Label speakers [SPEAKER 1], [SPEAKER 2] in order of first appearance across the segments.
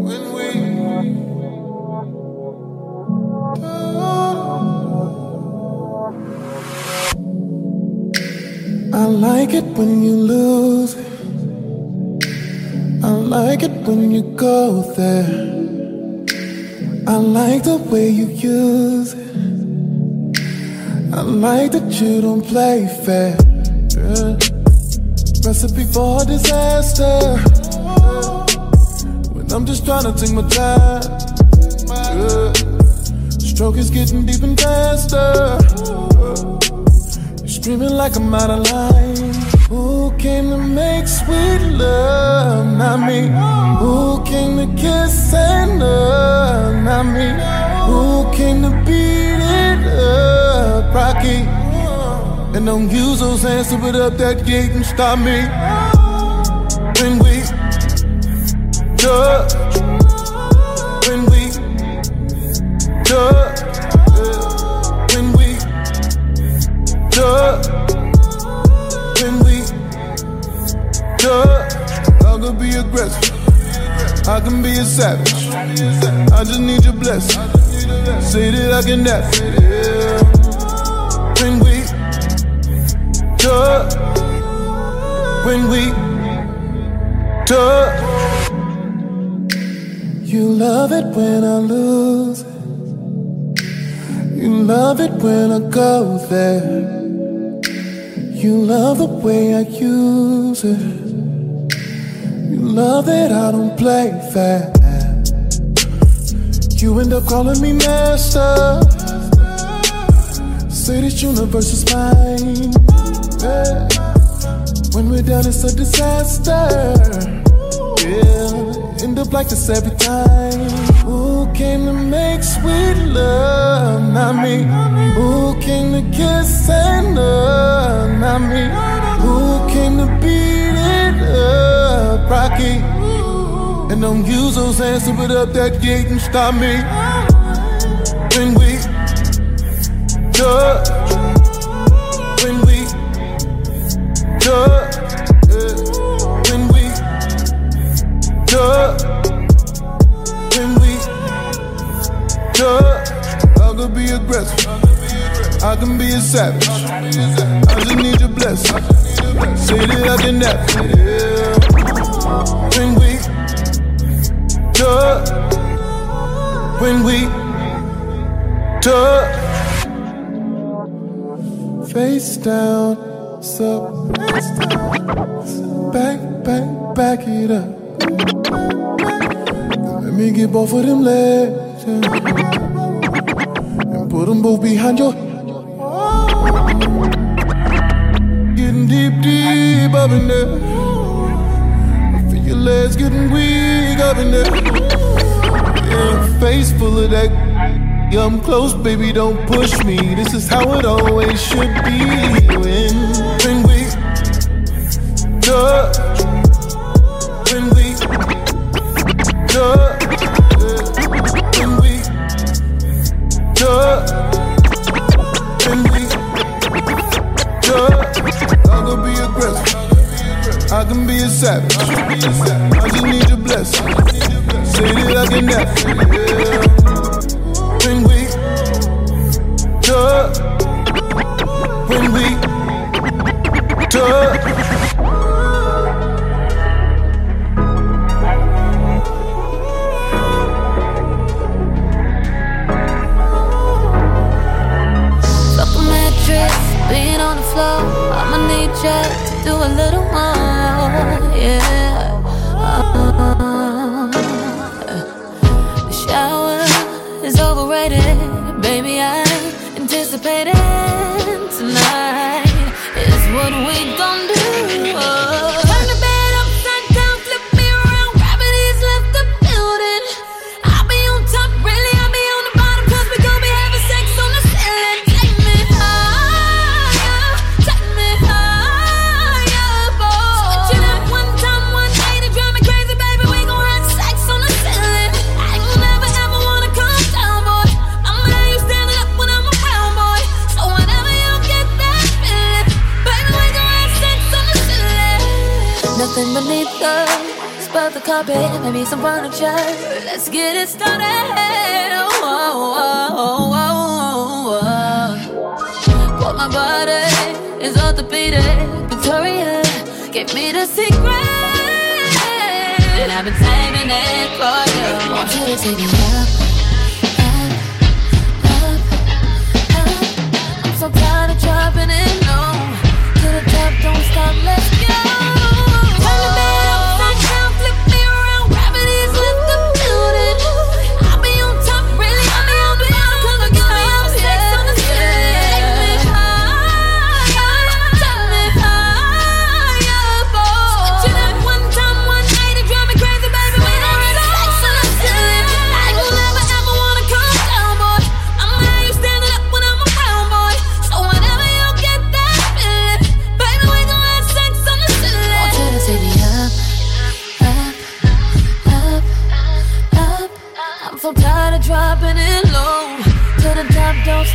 [SPEAKER 1] I like it when you lose it. I like it when you go there. I like the way you use it. I like that you don't play fair. Yeah. Recipe for disaster. I'm just trying to take my time. Yeah. Stroke is getting deep and faster. You're screaming like I'm out of line. Who came to make sweet love? Not me. Who came to kiss and love? Not me. Who came to beat it up? Rocky. And don't use those hands to put up that gate and stop me. When we touch, when we touch, when we touch, when we touch, I can be aggressive. I can be a savage. I just need your blessing. Say that I can have it. When we touch, when we touch, you love it when I lose it. You love it when I go there. You love the way I use it. You love that I don't play fair. You end up calling me master. Say this universe is mine. Yeah. When we're done, it's a disaster. Yeah, end up like this every time. Who came to make sweet love? Not me. Who came to kiss and love? Not me. Who came to beat it up? Rocky. And don't use those hands to put up that gate and stop me. When we touch, when we touch, touch, when we touch, I could be aggressive. I can be a savage. I just need your blessing. Say that I can have. Yeah. When we touch, when we touch, face down, so back, back, back it up. Me get both of them legs yeah. and put them both behind your. Getting deep, deep up in there. I feel your legs getting weak up in there. Yeah, face full of that. Yeah, I'm close, baby, don't push me. This is how it always should be. When, when we touch, when we touch, when we touch, I can be aggressive. I can be a savage. I just need your blessing. Say that I can it. Yeah. When we touch, when we touch.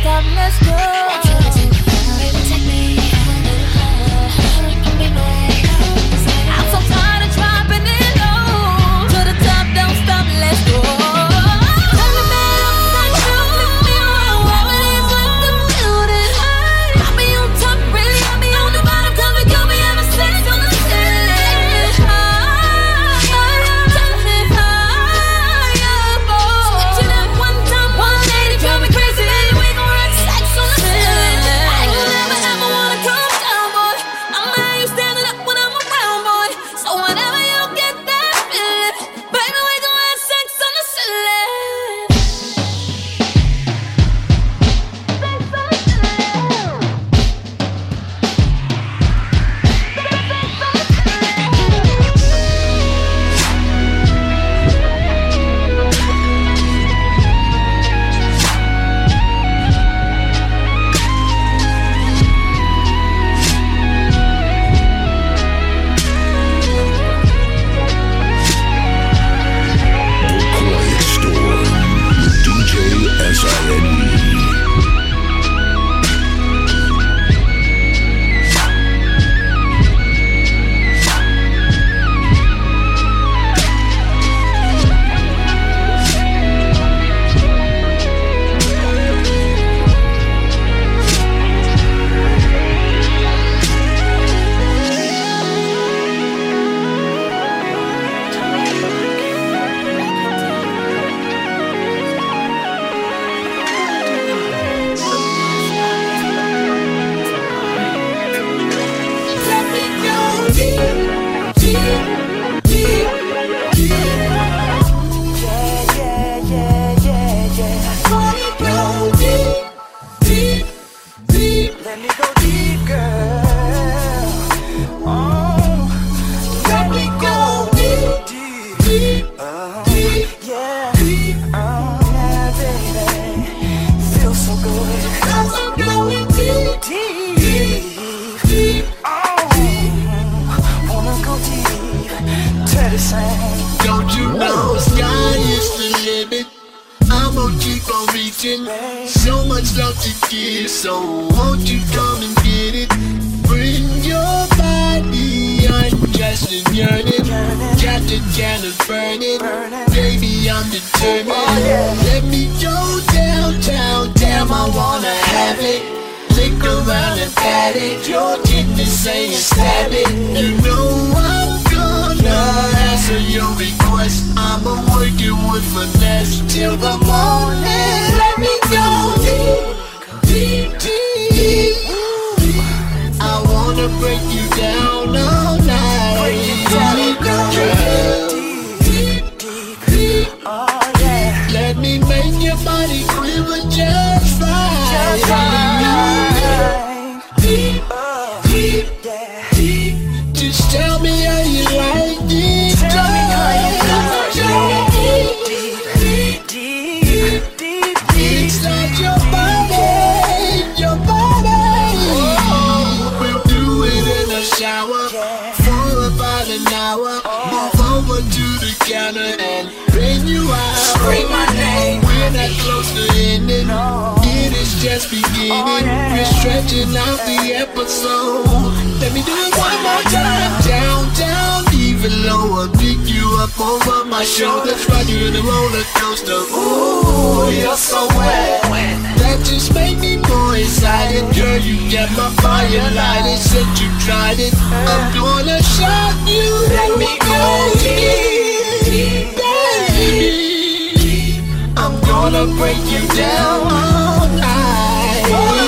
[SPEAKER 2] stop, let's go. low and pick you up over my shoulders, ride you in a roller coaster. Ooh, you're so wet. That just made me more excited. Girl, you get my fire lighted, said you tried it. I'm gonna shock you. Let me go deep, baby. I'm gonna break you down all night.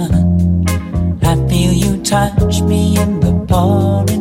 [SPEAKER 3] I
[SPEAKER 4] feel you touch me in the
[SPEAKER 5] morning.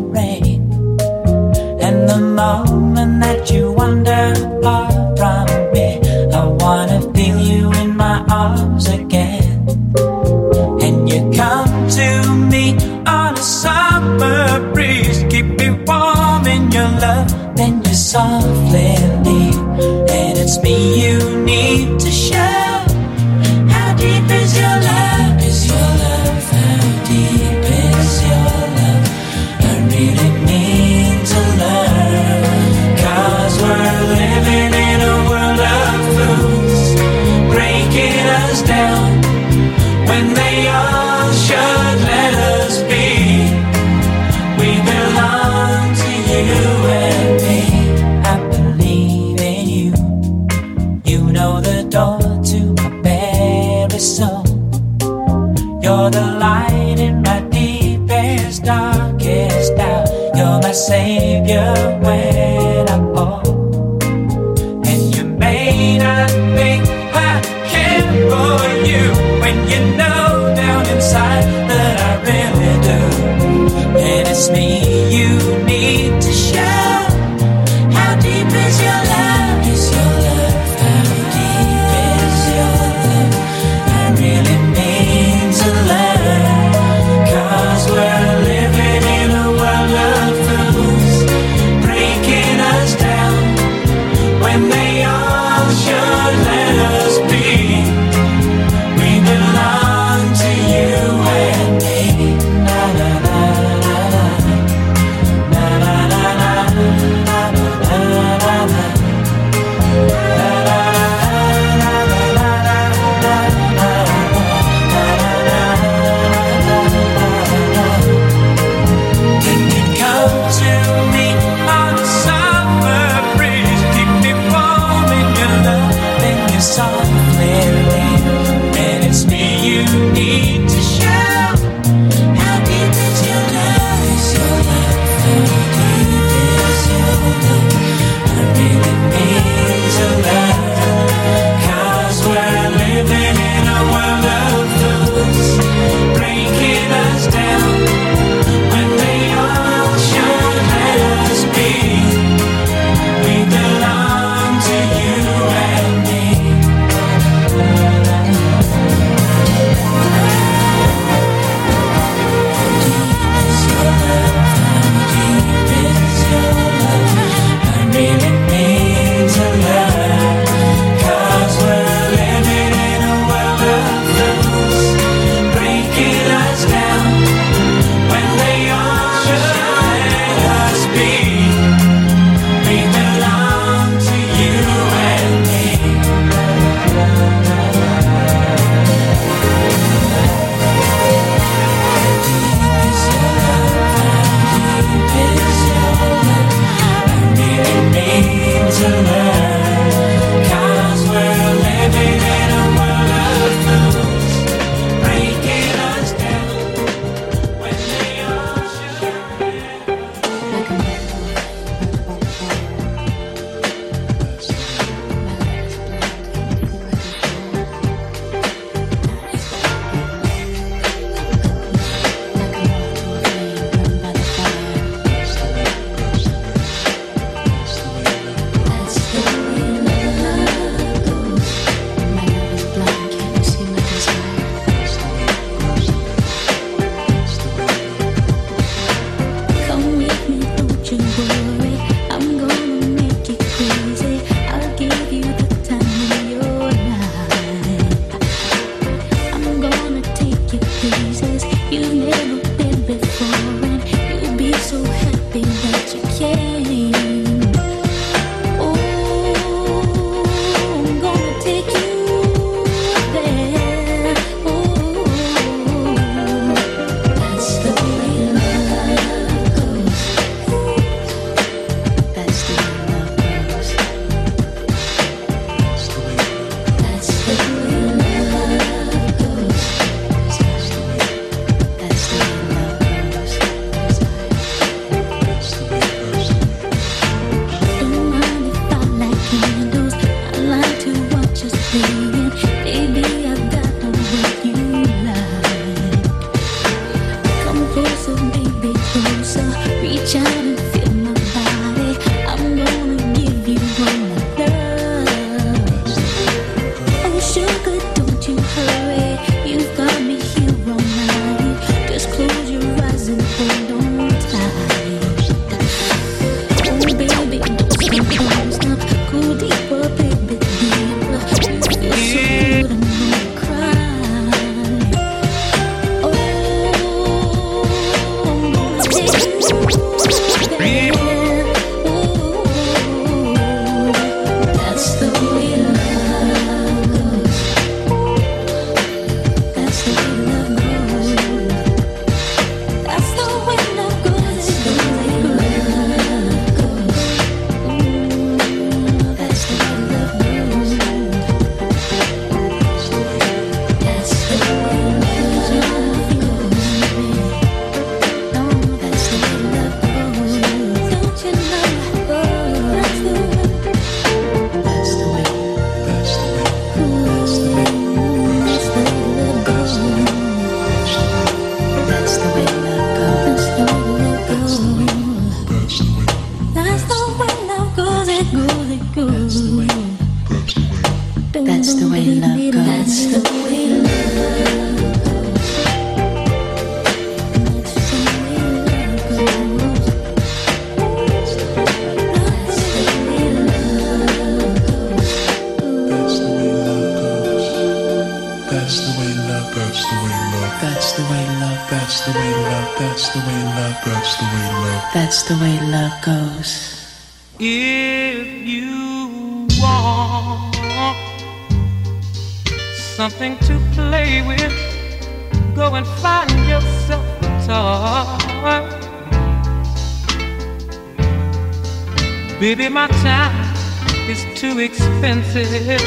[SPEAKER 5] Too expensive.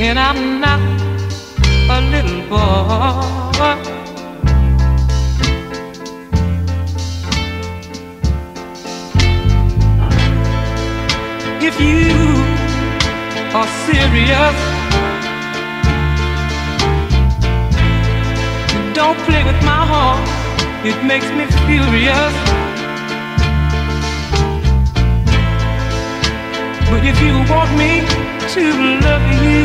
[SPEAKER 5] And I'm not a little boy. If you are serious, don't play with my heart it makes me furious. If you want me to love you,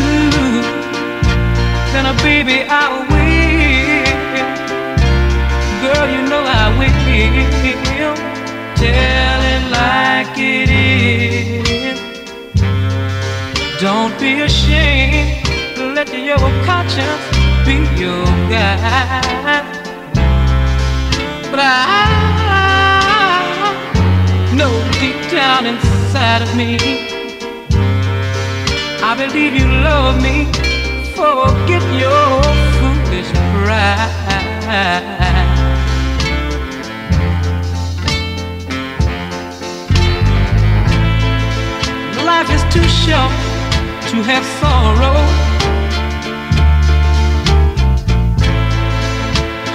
[SPEAKER 5] then a uh, baby I will. Girl, you know I will. Tell it like it is. Don't be ashamed. Let your conscience be your guide. But I know deep down inside of me, I believe you love me. Forget your foolish pride. Life is too short to have sorrow.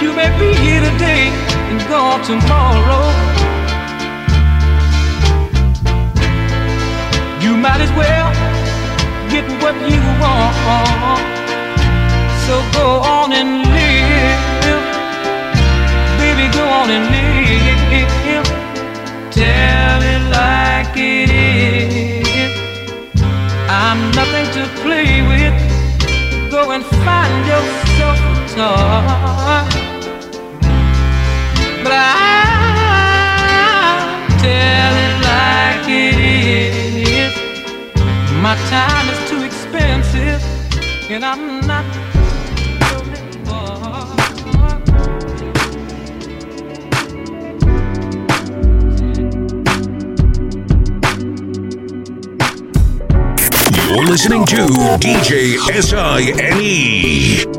[SPEAKER 5] You may be here today and gone tomorrow. You might as well get what you want. So go on and live. Baby, go on and live. Tell it like it is. I'm nothing to play with. Go and find yourself a toy. But I tell it like it is. My time is expensive, and I'm not.
[SPEAKER 6] You're listening to DJ SINE.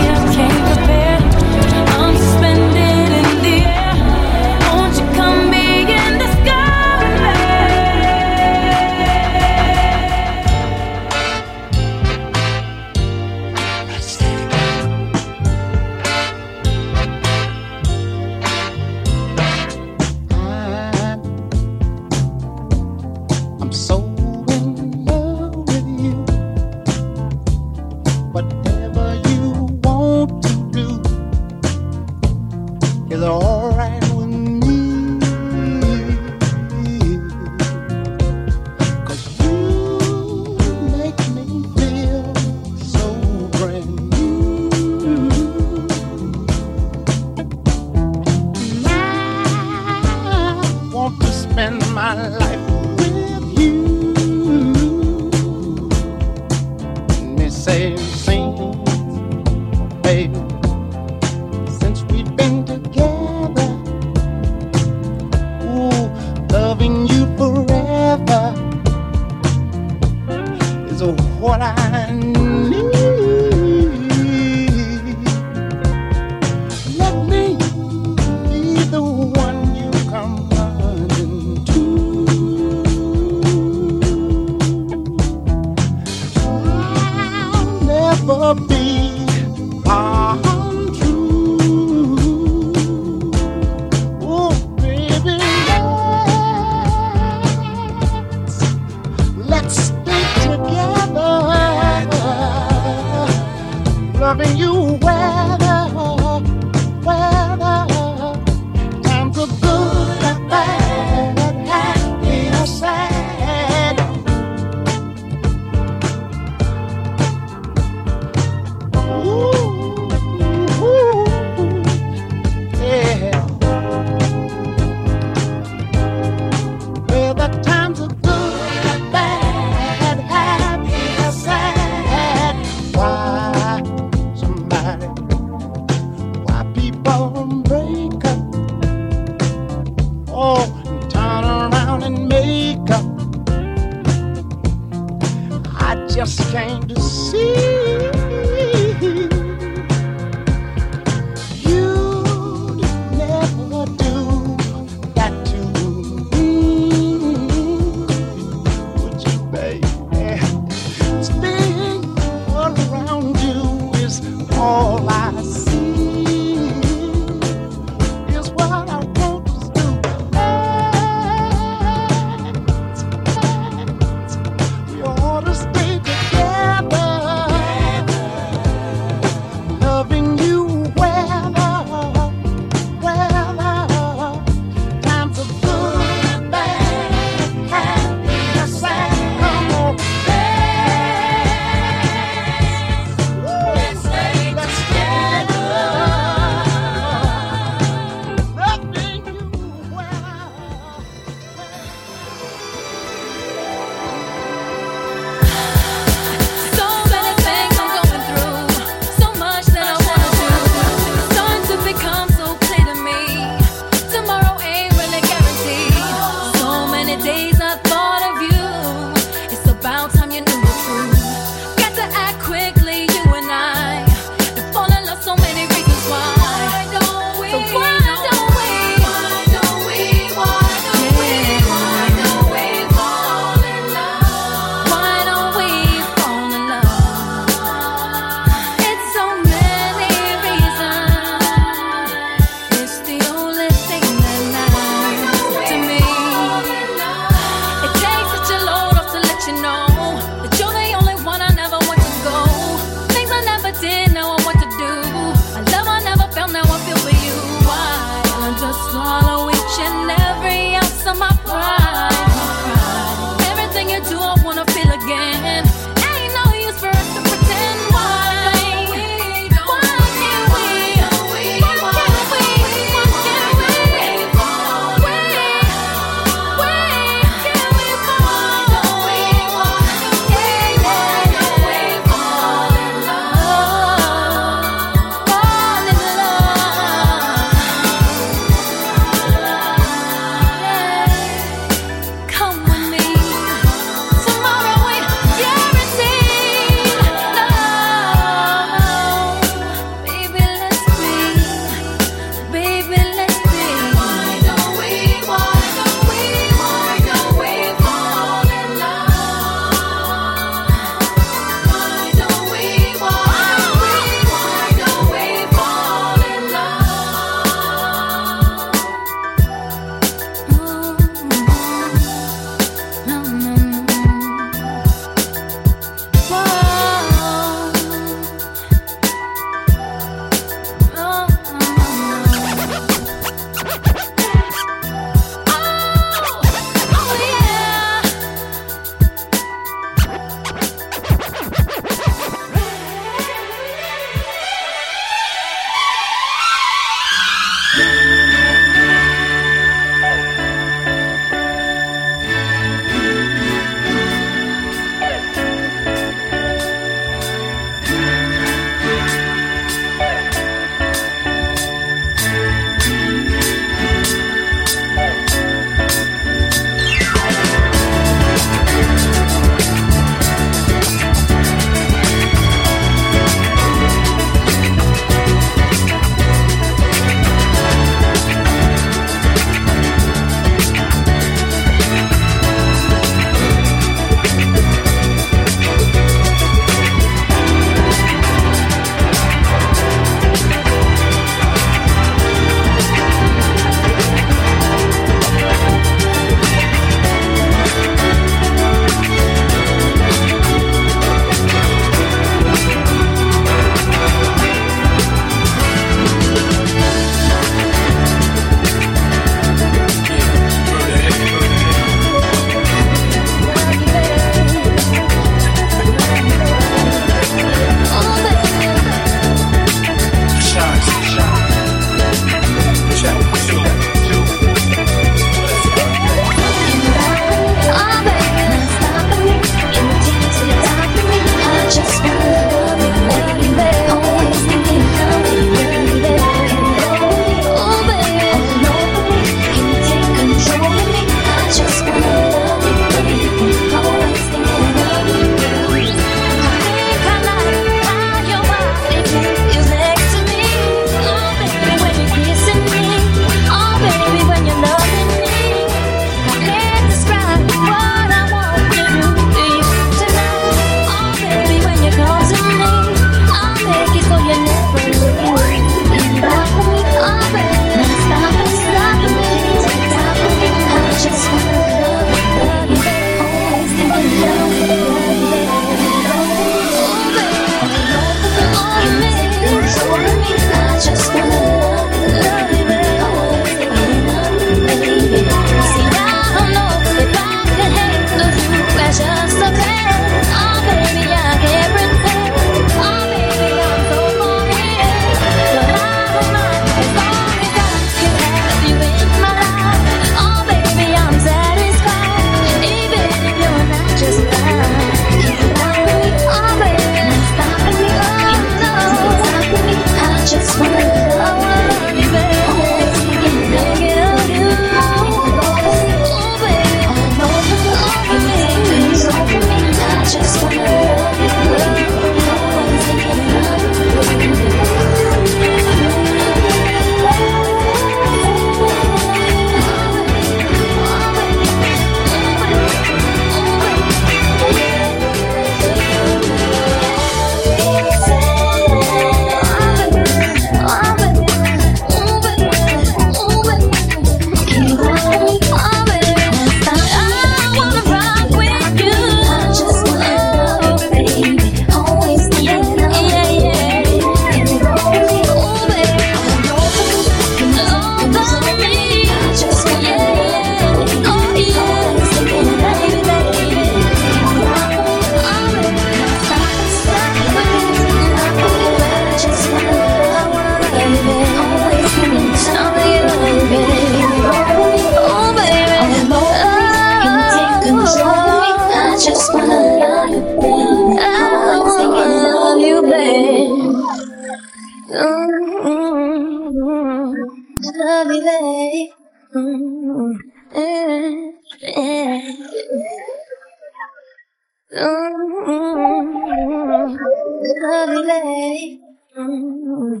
[SPEAKER 2] Lovely.
[SPEAKER 7] You're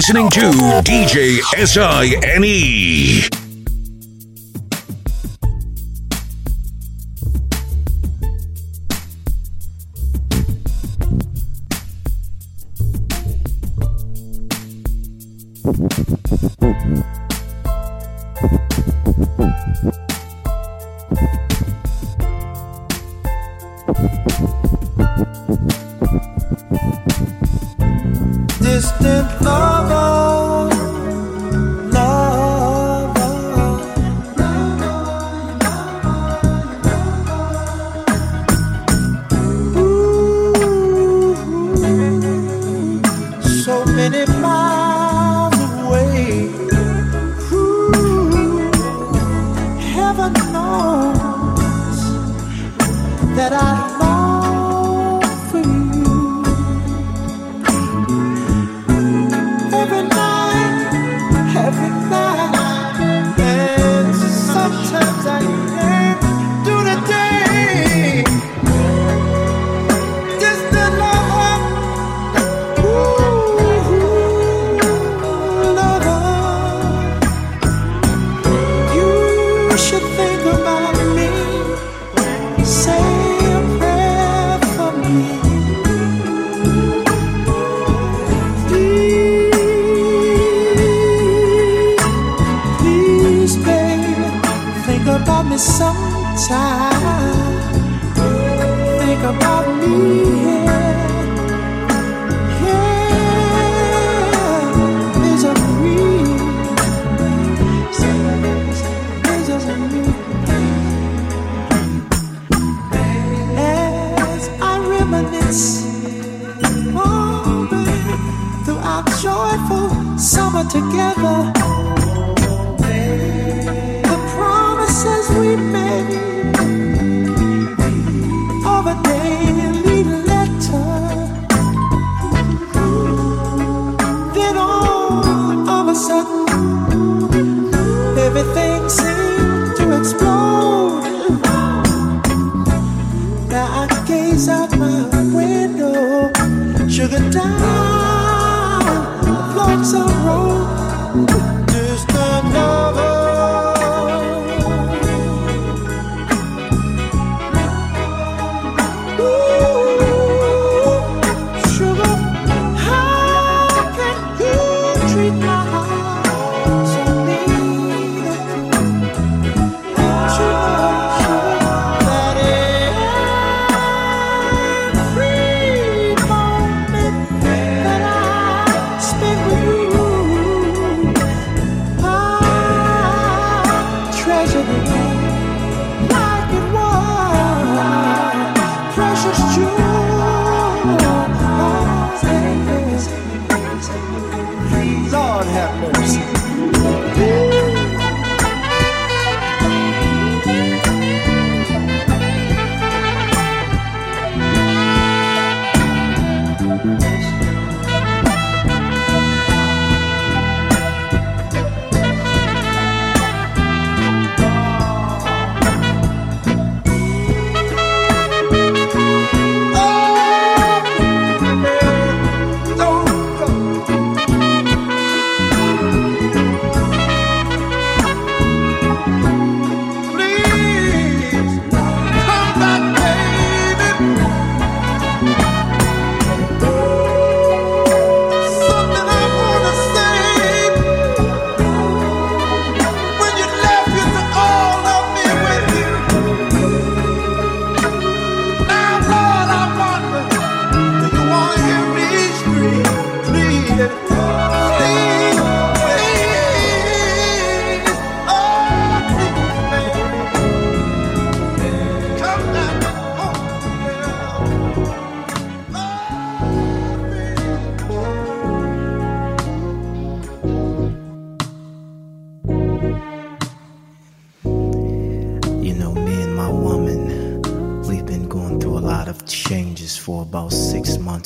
[SPEAKER 7] listening to DJ S-I-N-E.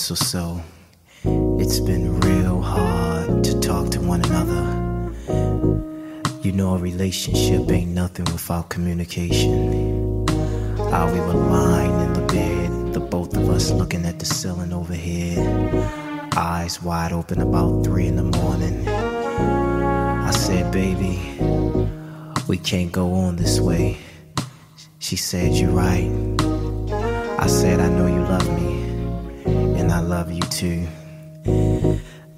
[SPEAKER 8] Months or so, it's been real hard to talk to one another. You know, a relationship ain't nothing without communication. How we were lying in the bed, the both of us looking at the ceiling overhead, eyes wide open about three in the morning. I said, baby, we can't go on this way. She said, You're right. I said, I know you love me love you too.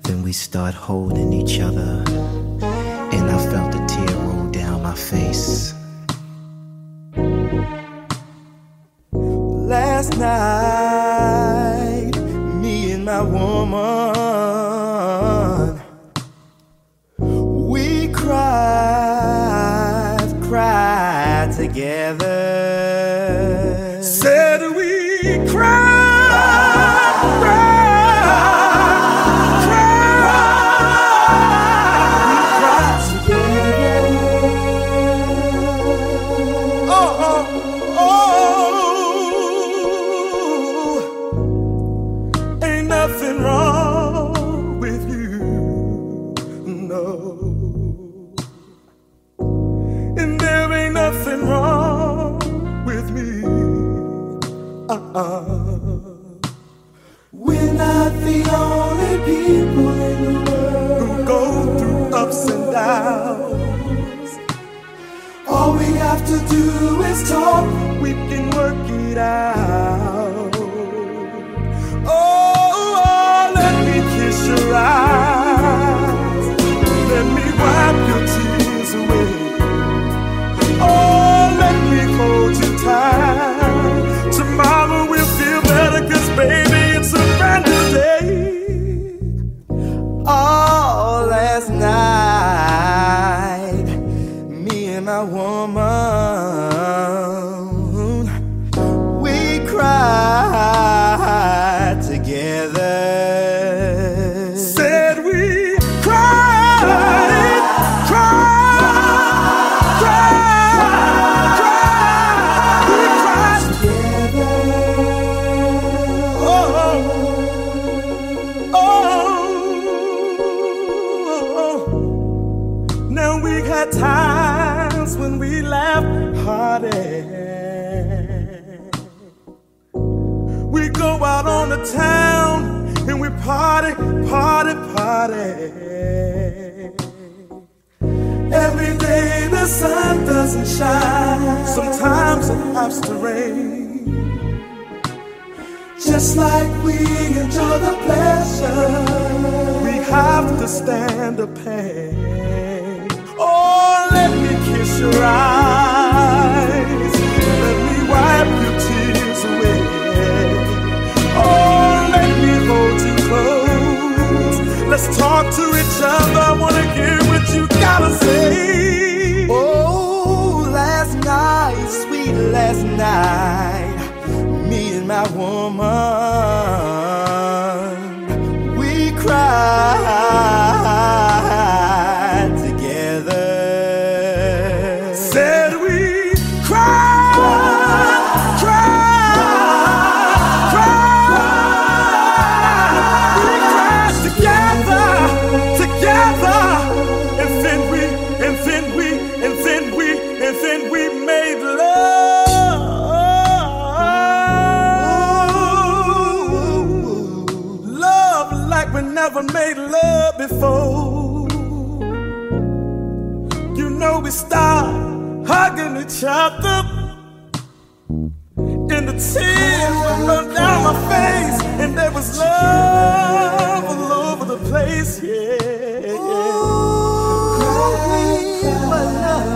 [SPEAKER 8] Then we start holding each other, and I felt a tear roll down my face.
[SPEAKER 9] Last night, me and my woman were times when we left hearted. We go out on the town and we party, party, party. Every day the sun doesn't shine. Sometimes it has to rain. Just like we enjoy the pleasure,
[SPEAKER 10] we
[SPEAKER 9] have to stand the pain. Oh, let me kiss your eyes. Let me wipe your tears away. Oh, let me hold you close. Let's talk to each other. I wanna hear what you gotta say. Oh, last night, sweet last night, me and my woman, we cried. chopped up and the tears would run down my face and there was love all over the place yeah, yeah.
[SPEAKER 6] Ooh, Cry, my love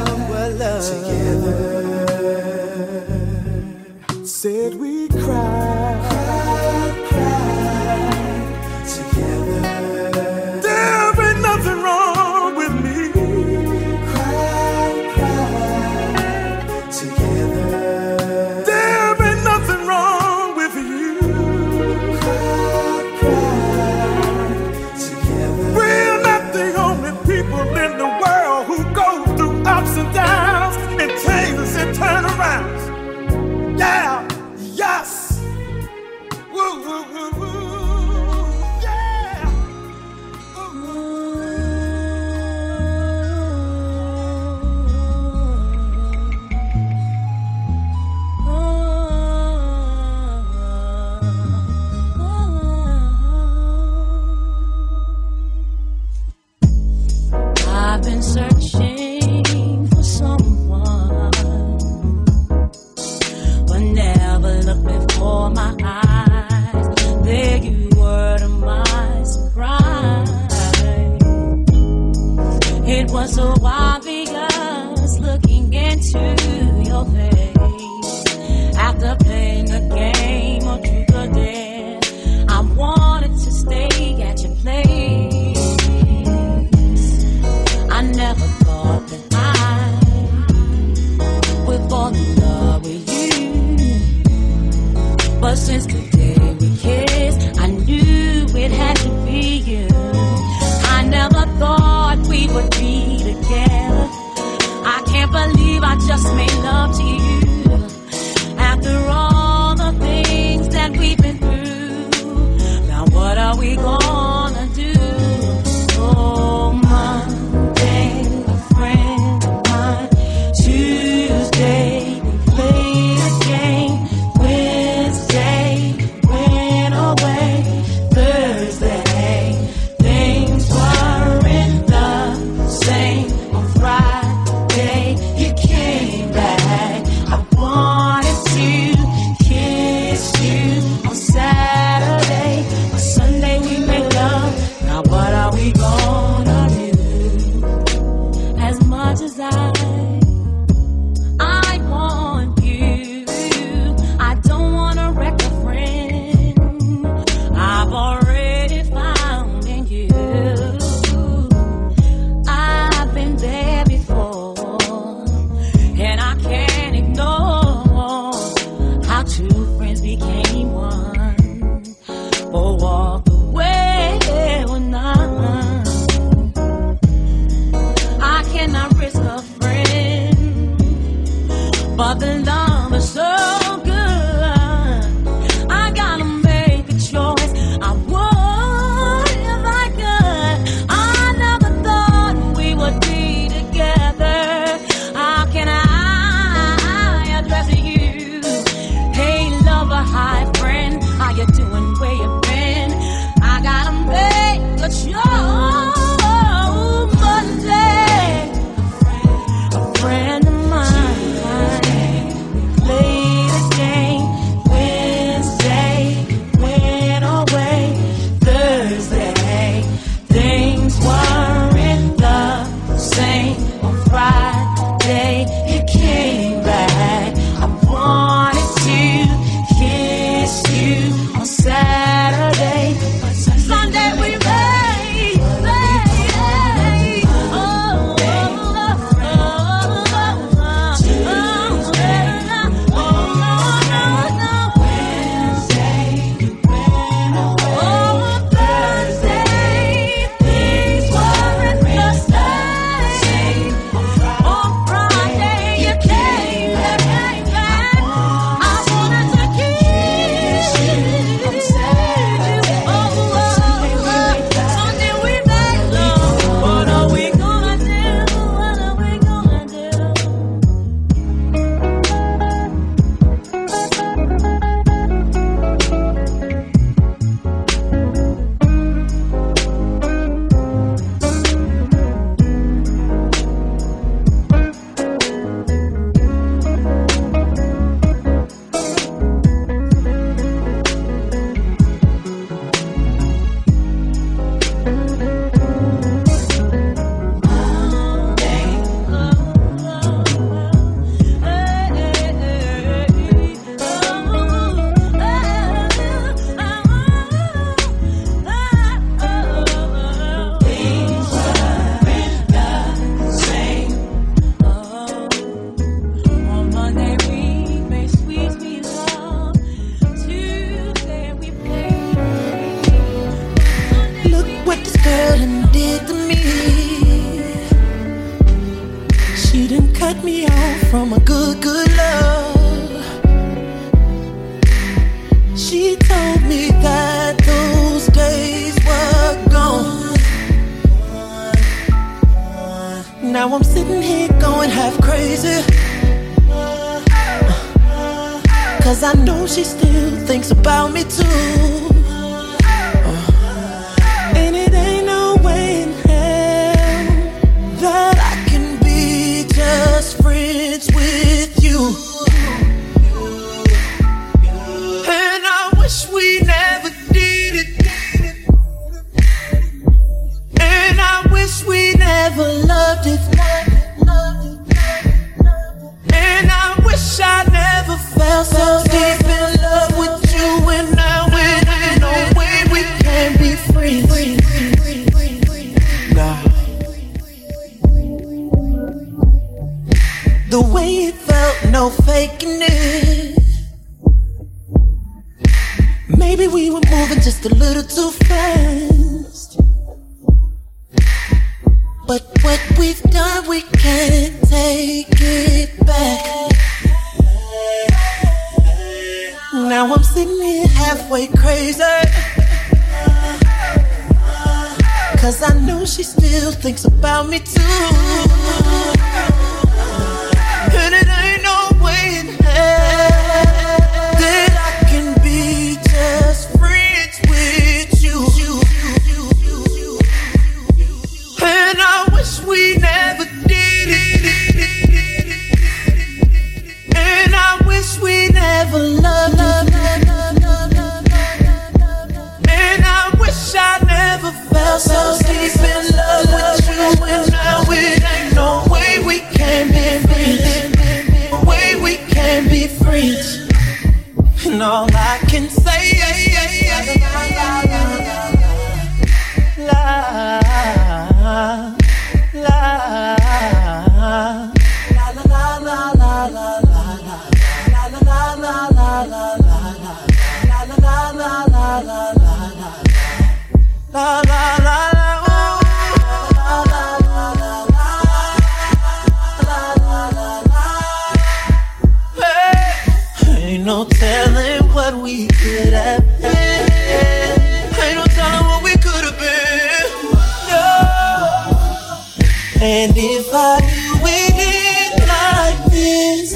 [SPEAKER 6] why you
[SPEAKER 7] went like this.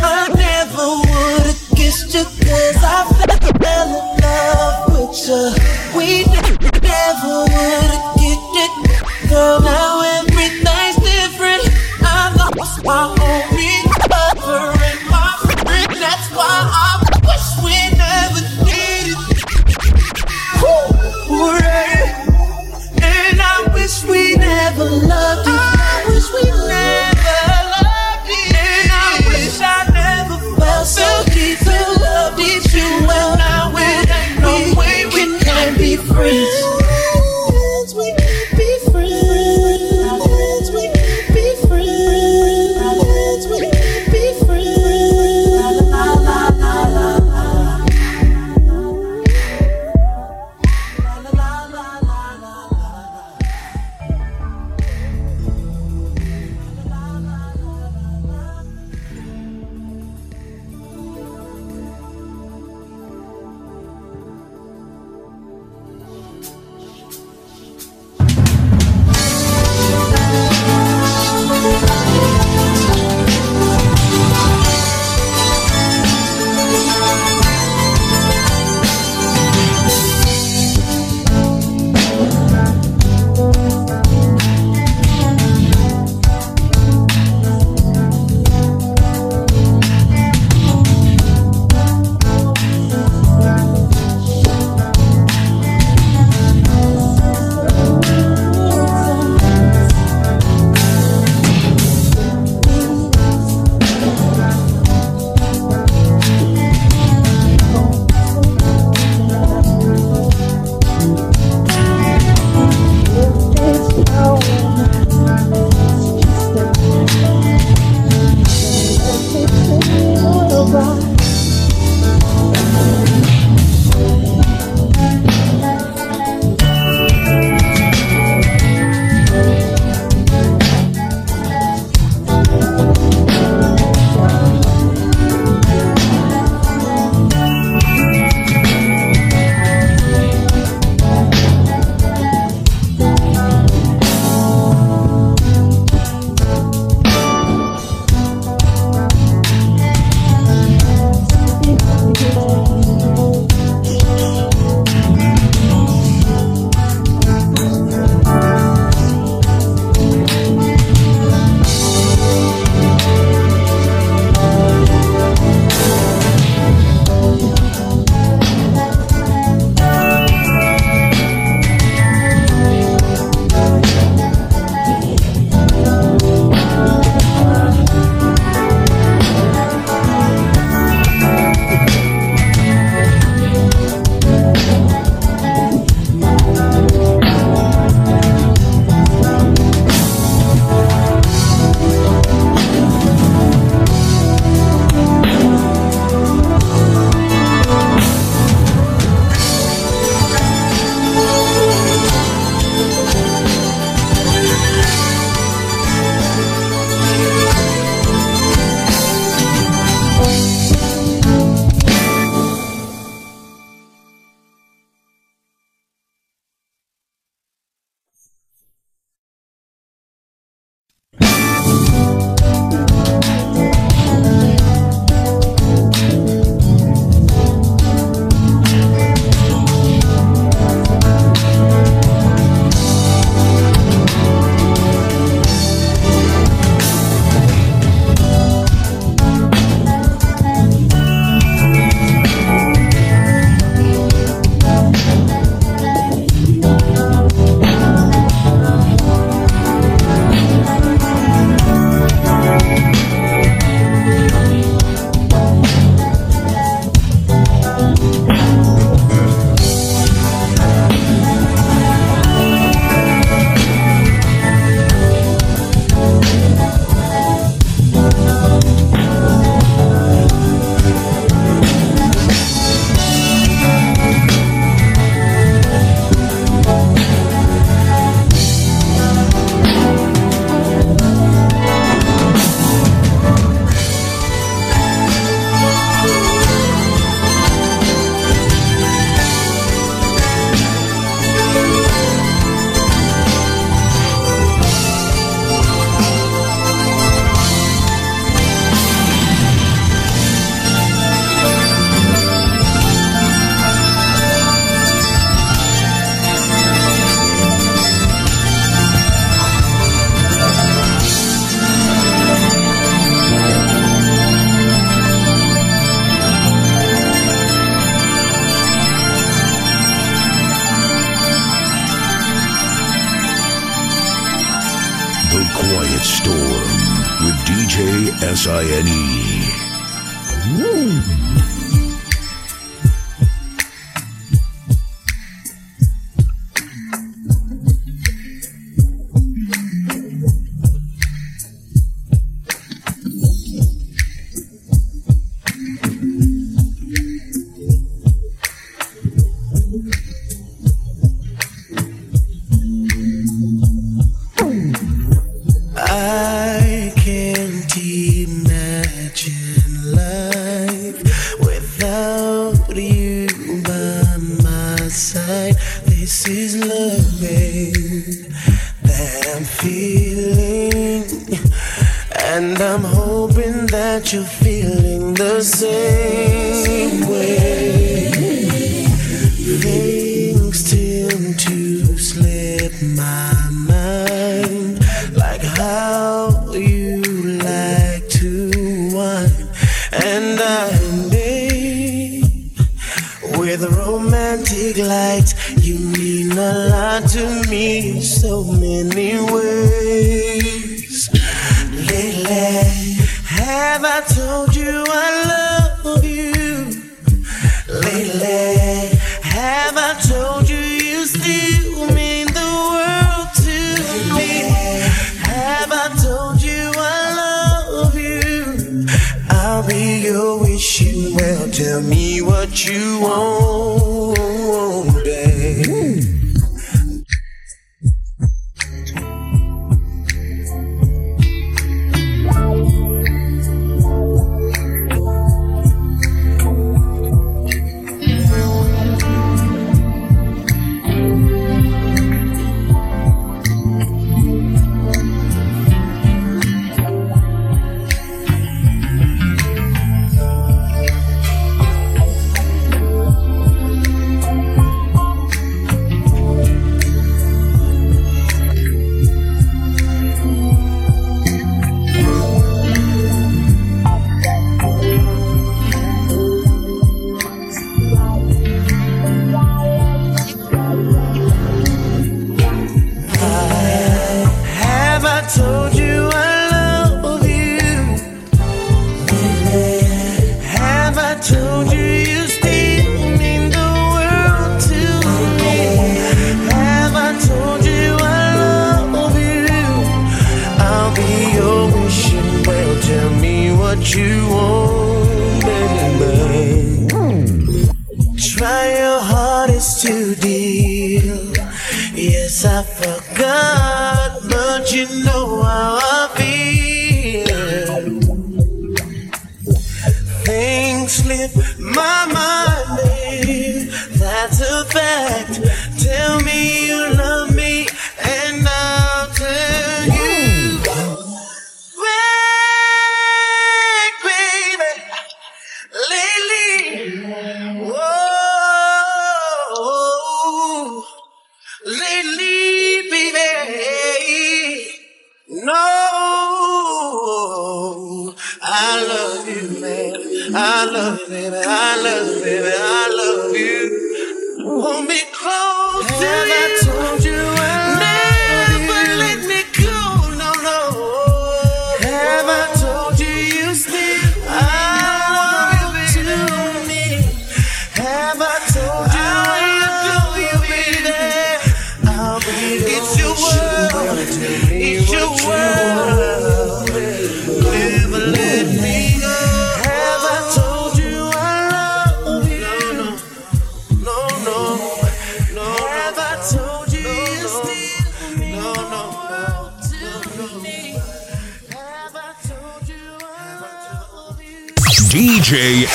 [SPEAKER 7] I never would've kissed you cause I fell in love with you. We never would've kicked it. Girl, now everything's different. I lost my
[SPEAKER 2] Have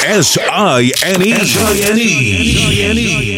[SPEAKER 11] S I N E. S I N E.